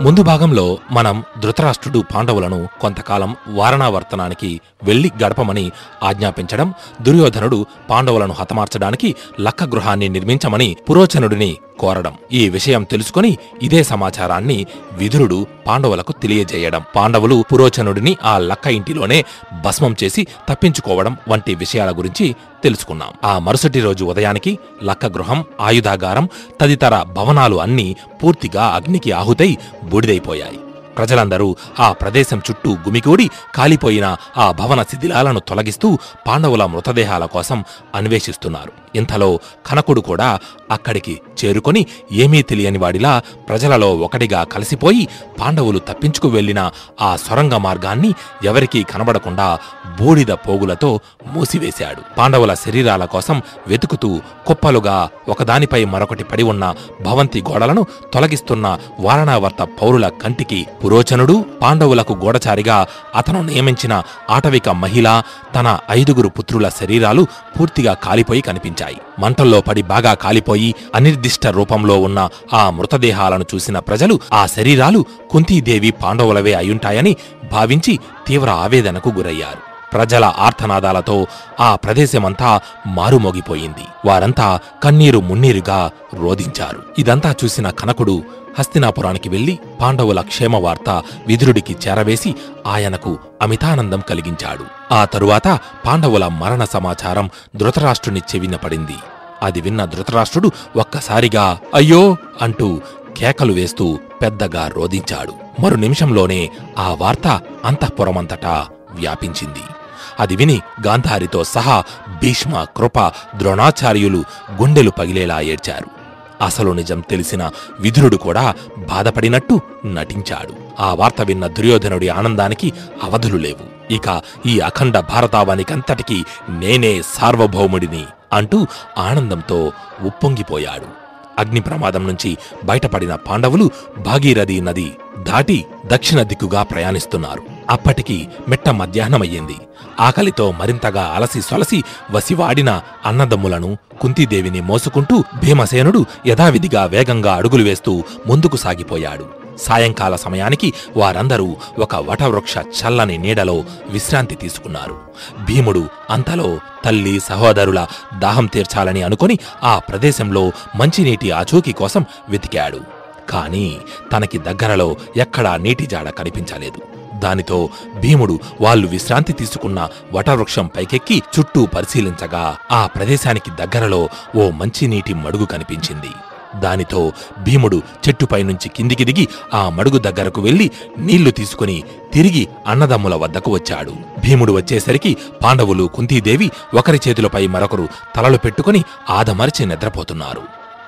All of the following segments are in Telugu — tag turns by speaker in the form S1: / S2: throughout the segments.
S1: ముందు భాగంలో మనం ధృతరాష్ట్రుడు పాండవులను కొంతకాలం వారణావర్తనానికి వెళ్ళి గడపమని ఆజ్ఞాపించడం దుర్యోధనుడు పాండవులను హతమార్చడానికి లక్క గృహాన్ని నిర్మించమని పురోచనుడిని కోరడం. ఈ విషయం తెలుసుకొని ఇదే సమాచారాన్ని విదురుడు పాండవులకు తెలియజేయడం. పాండవులు పురోచనుడిని ఆ లక్క ఇంటిలోనే భస్మం చేసి తప్పించుకోవడం వంటి విషయాల గురించి తెలుసుకున్నాం. ఆ మరుసటి రోజు ఉదయానికి లక్క గృహం ఆయుధాగారం తదితర భవనాలు అన్నీ పూర్తిగా అగ్నికి ఆహుతై బూడిదైపోయాయి. ప్రజలందరూ ఆ ప్రదేశం చుట్టూ గుమికూడి కాలిపోయిన ఆ భవన శిథిలాలను తొలగిస్తూ పాండవుల మృతదేహాల కోసం అన్వేషిస్తున్నారు. ఇంతలో కనకుడు కూడా అక్కడికి చేరుకొని ఏమీ తెలియని వాడిలా ప్రజలలో ఒకటిగా కలిసిపోయి పాండవులు తప్పించుకు వెళ్ళిన ఆ సొరంగ మార్గాన్ని ఎవరికీ కనబడకుండా బూడిద పోగులతో మూసివేశాడు. పాండవుల శరీరాల కోసం వెతుకుతూ కుప్పలుగా ఒకదానిపై మరొకటి పడి ఉన్న భవంతి గోడలను తొలగిస్తున్న వారణావర్త పౌరుల కంటికి పురోచనుడు పాండవులకు గోడచారిగా అతను నియమించిన ఆటవిక మహిళ తన ఐదుగురు పుత్రుల శరీరాలు పూర్తిగా కాలిపోయి కనిపించాయి. మంటల్లో పడి బాగా కాలిపోయి అనిర్దిష్ట రూపంలో ఉన్న ఆ మృతదేహాలను చూసిన ప్రజలు ఆ శరీరాలు కుంతీదేవి పాండవులవే అయుంటాయని భావించి తీవ్ర ఆవేదనకు గురయ్యారు. ప్రజల ఆర్తనాదాలతో ఆ ప్రదేశమంతా మారుమోగిపోయింది. వారంతా కన్నీరు మున్నీరుగా రోధించారు. ఇదంతా చూసిన కనకుడు హస్తినాపురానికి వెళ్ళి పాండవుల క్షేమవార్త విదురుడికి చేరవేసి ఆయనకు అమితానందం కలిగించాడు. ఆ తరువాత పాండవుల మరణ సమాచారం ధృతరాష్ట్రుని చెవిన పడింది. అది విన్న ధృతరాష్ట్రుడు ఒక్కసారిగా అయ్యో అంటూ కేకలు వేస్తూ పెద్దగా రోదించాడు మరు నిమిషంలోనే ఆ వార్త అంతఃపురమంతటా వ్యాపించింది. అది విని గాంధారితో సహా భీష్మ కృప ద్రోణాచార్యులు గుండెలు పగిలేలా ఏడ్చారు. అసలు నిజం తెలిసిన విధురుడు కూడా బాధపడినట్టు నటించాడు. ఆ వార్త విన్న దుర్యోధనుడి ఆనందానికి అవధులు లేవు. ఇక ఈ అఖండ భారతావానికంతటికీ నేనే సార్వభౌముడిని అంటూ ఆనందంతో ఉప్పొంగిపోయాడు. అగ్ని ప్రమాదం నుంచి బయటపడిన పాండవులు భాగీరథి నది దాటి దక్షిణ దిక్కుగా ప్రయాణిస్తున్నారు. అప్పటికి మిట్ట మధ్యాహ్నమయ్యింది. ఆకలితో మరింతగా అలసి సొలసి వసివాడిన అన్నదమ్ములను కుంతీదేవిని మోసుకుంటూ భీమసేనుడు యథావిధిగా వేగంగా అడుగులు వేస్తూ ముందుకు సాగిపోయాడు. సాయంకాల సమయానికి వారందరూ ఒక వటవృక్ష చల్లని నీడలో విశ్రాంతి తీసుకున్నారు. భీముడు అంతలో తల్లి సహోదరుల దాహం తీర్చాలని అనుకొని ఆ ప్రదేశంలో మంచినీటి ఆచూకీ కోసం వెతికాడు. కాని తనకి దగ్గరలో ఎక్కడా నీటి జాడ కనిపించలేదు. దానితో భీముడు వాళ్ళు విశ్రాంతి తీసుకున్న వటవృక్షం పైకెక్కి చుట్టూ పరిశీలించగా ఆ ప్రదేశానికి దగ్గరలో ఓ మంచినీటి మడుగు కనిపించింది. దానితో భీముడు చెట్టుపైనుంచి కిందికి దిగి ఆ మడుగు దగ్గరకు వెళ్ళి నీళ్ళు తీసుకుని తిరిగి అన్నదమ్ముల వద్దకు వచ్చాడు. భీముడు వచ్చేసరికి పాండవులు కుంతీదేవి ఒకరి చేతులపై మరొకరు తలలు పెట్టుకుని ఆదమరిచి నిద్రపోతున్నారు.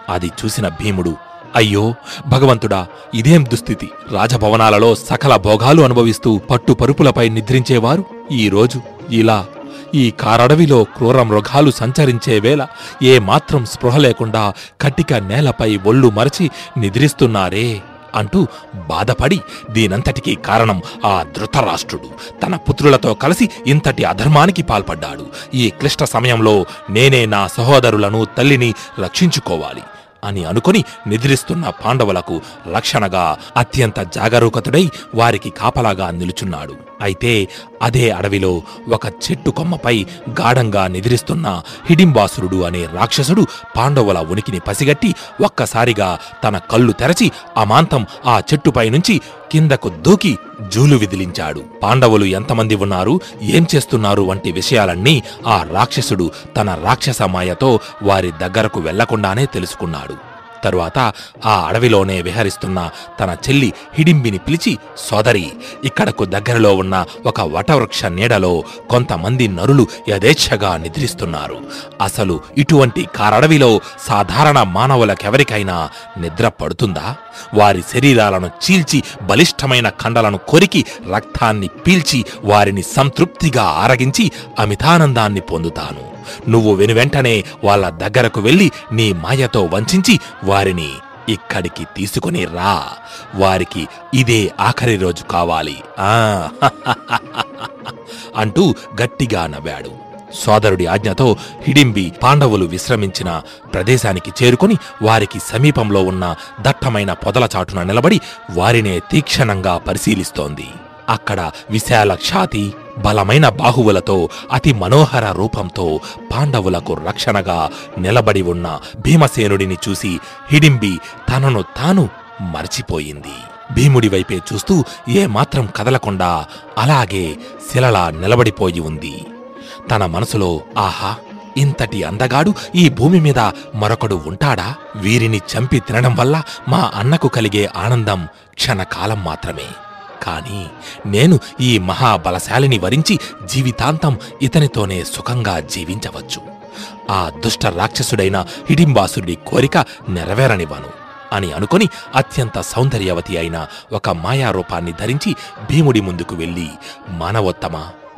S1: అది చూసిన భీముడు అయ్యో భగవంతుడా ఇదేం దుస్థితి? రాజభవనాలలో సకల భోగాలు అనుభవిస్తూ పట్టు పరుపులపై నిద్రించేవారు? ఈ రోజు ఇలా ఈ కారడవిలో క్రూర మృగాలు సంచరించే వేళ ఏమాత్రం స్పృహ లేకుండా కట్టిక నేలపై ఒళ్ళు మరచి నిద్రిస్తున్నారే అంటూ బాధపడి దీనంతటికీ కారణం ఆ ధృతరాష్ట్రుడు. తన పుత్రులతో కలిసి ఇంతటి అధర్మానికి పాల్పడ్డాడు. ఈ క్లిష్ట సమయంలో నేనే నా సహోదరులను తల్లిని రక్షించుకోవాలి. అని అనుకుని నిద్రిస్తున్న పాండవులకు రక్షణగా అత్యంత జాగరూకతుడై వారికి కాపలాగా నిలుచున్నాడు. అయితే అదే అడవిలో ఒక చెట్టు కొమ్మపై గాఢంగా నిద్రిస్తున్న హిడింబాసురుడు అనే రాక్షసుడు పాండవుల ఉనికిని పసిగట్టి ఒక్కసారిగా తన కళ్ళు తెరచి అమాంతం ఆ చెట్టుపై నుంచి కిందకు దూకి జూలు విదిలించాడు. పాండవులు ఎంతమంది ఉన్నారు ఏం చేస్తున్నారు వంటి విషయాలన్నీ ఆ రాక్షసుడు తన రాక్షస మాయతో వారి దగ్గరకు వెళ్ళకుండానే తెలుసుకున్నాడు. తరువాత ఆ అడవిలోనే విహరిస్తున్న తన చెల్లి హిడింబిని పిలిచి సోదరి ఇక్కడకు దగ్గరలో ఉన్న ఒక వటవృక్ష నీడలో కొంతమంది నరులు యథేచ్ఛగా నిద్రిస్తున్నారు. అసలు ఇటువంటి కారడవిలో సాధారణ మానవులకెవరికైనా నిద్ర పడుతుందా? వారి శరీరాలను చీల్చి బలిష్టమైన కండలను కొరికి రక్తాన్ని పీల్చి వారిని సంతృప్తిగా ఆరగించి అమితానందాన్ని పొందుతాను. నువ్వు వెనువెంటనే వాళ్ళ దగ్గరకు వెళ్ళి నీ మాయతో వంచించి వారిని ఇక్కడికి తీసుకుని రా. వారికి ఇదే ఆఖరి రోజు కావాలి. ఆ అంటూ గట్టిగా నవ్వాడు. సోదరుడి ఆజ్ఞతో హిడింబి పాండవులు విశ్రమించిన ప్రదేశానికి చేరుకొని వారికి సమీపంలో ఉన్న దట్టమైన పొదల చాటున నిలబడి వారినే తీక్షణంగా పరిశీలిస్తోంది. అక్కడ విశాల ఛాతి బలమైన బాహువులతో అతి మనోహర రూపంతో పాండవులకు రక్షణగా నిలబడి ఉన్న భీమసేనుడిని చూసి హిడింబి తనను తాను మర్చిపోయింది. భీముడి వైపే చూస్తూ ఏమాత్రం కదలకుండా అలాగే శిలలా నిలబడిపోయి ఉంది. తన మనసులో ఆహా ఇంతటి అందగాడు ఈ భూమి మీద మరొకడు ఉంటాడా? వీరిని చంపి తినడం వల్ల మా అన్నకు కలిగే ఆనందం క్షణకాలం మాత్రమే. కాని నేను ఈ మహాబలశాలిని వరించి జీవితాంతం ఇతనితోనే సుఖంగా జీవించవచ్చు. ఆ దుష్ట రాక్షసుడైన హిడింబాసుడి కోరిక నెరవేరనివ్వను అని అనుకొని అత్యంత సౌందర్యవతి అయిన ఒక మాయారూపాన్ని ధరించి భీముడి ముందుకు వెళ్ళి మానవోత్తమ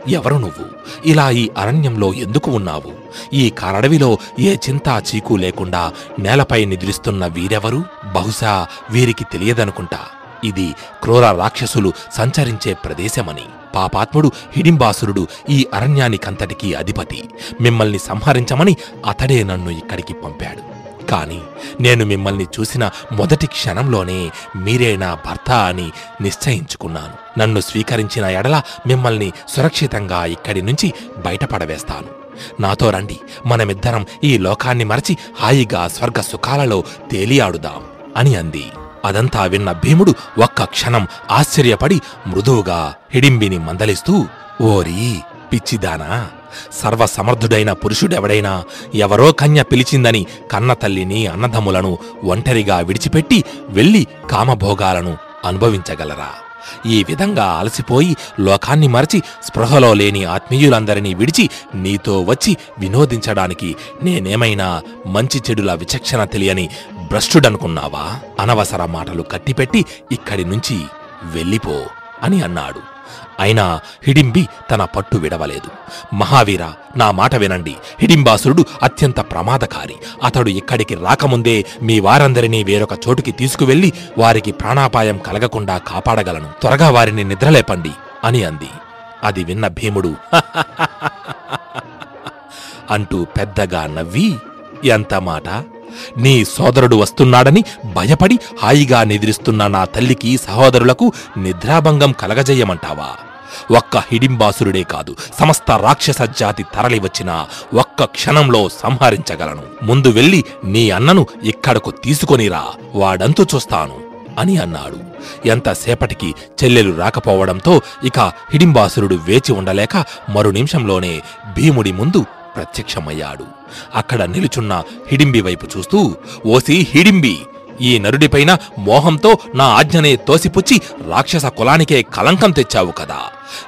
S1: ఎవరు నువ్వు? ఇలా ఈ అరణ్యంలో ఎందుకు ఉన్నావు? ఈ కారడవిలో ఏ చింతా చీకు లేకుండా నేలపై నిద్రిస్తున్న వీరెవరు? బహుశా వీరికి తెలియదనుకుంటా. ఇది క్రూర రాక్షసులు సంచరించే ప్రదేశమని. పాపాత్ముడు హిడింబాసురుడు ఈ అరణ్యానికంతటికీ అధిపతి. మిమ్మల్ని సంహరించమని అతడే నన్ను ఇక్కడికి పంపాడు. కాని నేను మిమ్మల్ని చూసిన మొదటి క్షణంలోనే మీరే నా భర్త అని నిశ్చయించుకున్నాను. నన్ను స్వీకరించిన ఎడల మిమ్మల్ని సురక్షితంగా ఇక్కడి నుంచి బయటపడవేస్తాను. నాతో రండి. మనమిద్దరం ఈ లోకాన్ని మరచి హాయిగా స్వర్గ సుఖాలలో తేలియాడుదాం అని అంది. అదంతా విన్న భీముడు ఒక్క క్షణం ఆశ్చర్యపడి మృదువుగా హిడింబిని మందలిస్తూ ఓరీ పిచ్చిదానా సర్వసమర్థుడైన పురుషుడెవడైనా ఎవరో కన్య పిలిచిందని కన్నతల్లిని అన్నదమ్ములను ఒంటరిగా విడిచిపెట్టి వెళ్ళి కామభోగాలను అనుభవించగలరా? ఈ విధంగా అలసిపోయి లోకాన్ని మరచి స్పృహలో లేని ఆత్మీయులందరినీ విడిచి నీతో వచ్చి వినోదించడానికి నేనేమైనా మంచి చెడుల విచక్షణ తెలియని భ్రష్టుడనుకున్నావా? అనవసర మాటలు కట్టిపెట్టి ఇక్కడి నుంచి వెళ్ళిపో అని అన్నాడు. అయినా హిడింబి తన పట్టు విడవలేదు. మహావీర నా మాట వినండి. హిడింబాసురుడు అత్యంత ప్రమాదకారి. అతడు ఇక్కడికి రాకముందే మీ వారందరినీ వేరొక చోటుకి తీసుకువెళ్ళి వారికి ప్రాణాపాయం కలగకుండా కాపాడగలను. త్వరగా వారిని నిద్రలేపండి అని అంది. అది విన్న భీముడు అంటూ పెద్దగా నవ్వి ఎంత మాట? నీ సోదరుడు వస్తున్నాడని భయపడి హాయిగా నిద్రిస్తున్న నా తల్లికి సహోదరులకు నిద్రాభంగం కలగజేయమంటావా? ఒక్క హిడింబాసురుడే కాదు సమస్త రాక్షస జాతి తరలివచ్చిన ఒక్క క్షణంలో సంహరించగలను. ముందు వెళ్ళి నీ అన్నను ఇక్కడకు తీసుకొనిరా వాడంతు చూస్తాను అని అన్నాడు. ఎంతసేపటికి చెల్లెలు రాకపోవడంతో ఇక హిడింబాసురుడు వేచి ఉండలేక మరు నిమిషంలోనే భీముడి ముందు ప్రత్యక్షమయ్యాడు. అక్కడ నిలుచున్న హిడింబి వైపు చూస్తూ ఓసి హిడింబి ఈ నరుడిపైన మోహంతో నా ఆజ్ఞనే తోసిపుచ్చి రాక్షస కులానికే కలంకం తెచ్చావు కదా.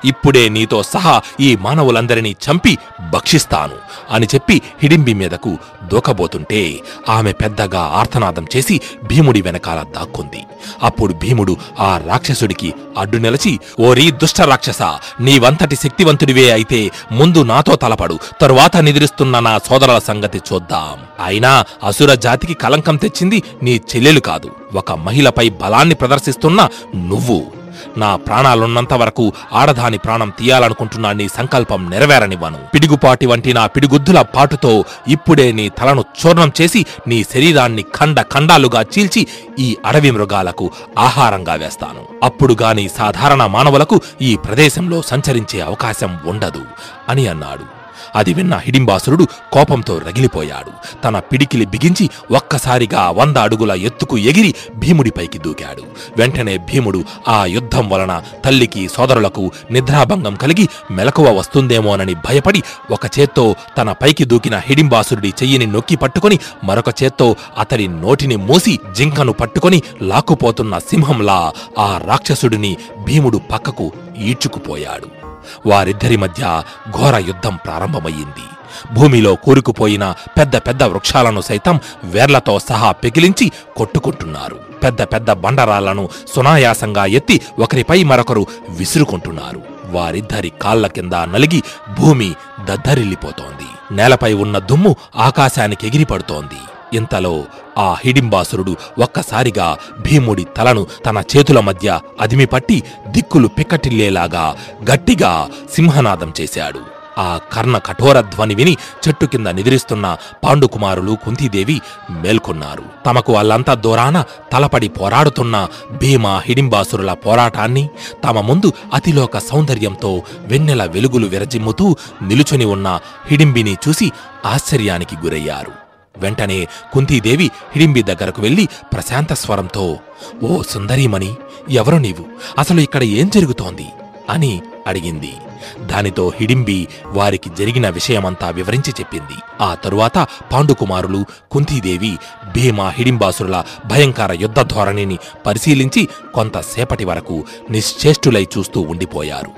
S1: ఇప్పుడే నీతో సహా ఈ మానవులందరినీ చంపి భక్షిస్తాను అని చెప్పి హిడింబి మీదకు దూకబోతుంటే ఆమె పెద్దగా ఆర్తనాదం చేసి భీముడి వెనకాల దాక్కుంది. అప్పుడు భీముడు ఆ రాక్షసుడికి అడ్డు నిలచి ఓరీ దుష్ట రాక్షస నీవంతటి శక్తివంతుడివే అయితే ముందు నాతో తలపడు. తరువాత నిద్రిస్తున్న నా సోదరుల సంగతి చూద్దాం. అయినా అసుర జాతికి కలంకం తెచ్చింది నీ చెల్లెలు కాదు. ఒక మహిళపై బలాన్ని ప్రదర్శిస్తున్న నువ్వు. నా ప్రాణాలున్నంత వరకు ఆడదాని ప్రాణం తీయాలనుకుంటున్నా నీ సంకల్పం నెరవేరనివ్వను. పిడుగుపాటి వంటి నా పిడిగుద్దుల పాటుతో ఇప్పుడే నీ తలను చూర్ణం చేసి నీ శరీరాన్ని ఖండ ఖండాలుగా చీల్చి ఈ అడవి మృగాలకు ఆహారంగా వేస్తాను. అప్పుడు గాని సాధారణ మానవులకు ఈ ప్రదేశంలో సంచరించే అవకాశం ఉండదు అని అన్నాడు. అది విన్న హిడింబాసురుడు కోపంతో రగిలిపోయాడు. తన పిడికిలి బిగించి ఒక్కసారిగా వంద అడుగుల ఎత్తుకు ఎగిరి భీముడిపైకి దూకాడు. వెంటనే భీముడు ఆ యుద్ధం వలన తల్లికి సోదరులకు నిద్రాభంగం కలిగి మెలకువ వస్తుందేమోనని భయపడి ఒక చేత్తో తన పైకి దూకిన హిడింబాసురుడి చెయ్యిని నొక్కి పట్టుకొని మరొక చేత్తో అతడి నోటిని మూసి జింకను పట్టుకొని లాక్కుపోతున్న సింహంలా ఆ రాక్షసుడిని భీముడు పక్కకు ఈడ్చుకుపోయాడు. వారిద్దరి మధ్య ఘోర యుద్ధం ప్రారంభమయ్యింది. భూమిలో కూరుకుపోయిన పెద్ద పెద్ద వృక్షాలను సైతం వేర్లతో సహా పెకిలించి కొట్టుకుంటున్నారు. పెద్ద పెద్ద బండరాళ్ళను సునాయాసంగా ఎత్తి ఒకరిపై మరొకరు విసురుకుంటున్నారు. వారిద్దరి కాళ్ళ కింద నలిగి భూమి దద్దరిల్లిపోతోంది. నేలపై ఉన్న దుమ్ము ఆకాశానికి ఎగిరిపడుతోంది. ఇంతలో ఆ హిడింబాసురుడు ఒక్కసారిగా భీముడి తలను తన చేతుల మధ్య అదిమిపట్టి దిక్కులు పిక్కటిల్లేలాగా గట్టిగా సింహనాదం చేశాడు. ఆ కర్ణ కఠోర ధ్వని విని చెట్టు కింద నిద్రిస్తున్న పాండుకుమారులు కుంతీదేవి మేల్కొన్నారు. తమకు వాళ్ళంతా దూరాన తలపడి పోరాడుతున్న భీమ హిడింబాసురుల పోరాటాన్ని తమ ముందు అతిలోక సౌందర్యంతో వెన్నెల వెలుగులు విరజిమ్ముతూ నిలుచుని ఉన్న హిడింబిని చూసి ఆశ్చర్యానికి గురయ్యారు. వెంటనే కుంతీదేవి హిడింబి దగ్గరకు వెళ్ళి ప్రశాంత స్వరంతో ఓ సుందరీమణి ఎవరు నీవు? అసలు ఇక్కడ ఏం జరుగుతోంది? అని అడిగింది. దానితో హిడింబి వారికి జరిగిన విషయమంతా వివరించి చెప్పింది. ఆ తరువాత పాండుకుమారులు కుంతీదేవి భీమ హిడింబాసురుల భయంకర యుద్ధ ధోరణిని పరిశీలించి కొంతసేపటి వరకు నిశ్చేష్టులై చూస్తూ ఉండిపోయారు.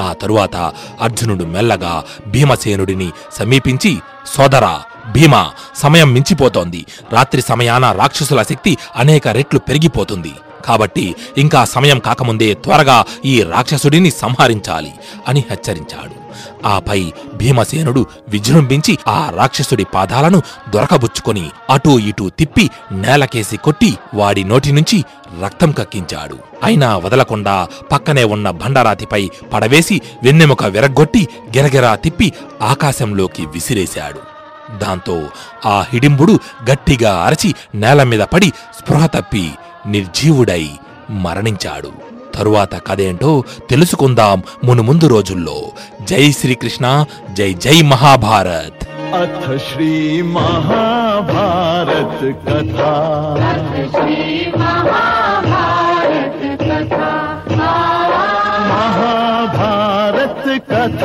S1: ఆ తరువాత అర్జునుడు మెల్లగా భీమసేనుడిని సమీపించి సోదరా భీమ సమయం మించిపోతోంది. రాత్రి సమయాన రాక్షసుల శక్తి అనేక రెట్లు పెరిగిపోతుంది. కాబట్టి ఇంకా సమయం కాకముందే త్వరగా ఈ రాక్షసుడిని సంహరించాలి అని హెచ్చరించాడు. ఆపై భీమసేనుడు విజృంభించి ఆ రాక్షసుడి పాదాలను దొరకబుచ్చుకొని అటూ ఇటూ తిప్పి నేలకేసి కొట్టి వాడి నోటి నుంచి రక్తం కక్కించాడు. అయినా వదలకుండా పక్కనే ఉన్న బండరాతిపై పడవేసి వెన్నెముక విరగ్గొట్టి గిరగిరా తిప్పి ఆకాశంలోకి విసిరేశాడు. దాంతో ఆ హిడింబుడు గట్టిగా అరచి నేల మీద పడి స్పృహ తప్పి నిర్జీవుడై మరణించాడు. తరువాత కథేంటో తెలుసుకుందాం మును ముందు రోజుల్లో. జై శ్రీకృష్ణ జై జై మహాభారత్.
S2: అథ శ్రీ మహాభారత్ కథ. మహాభారత్ కథ.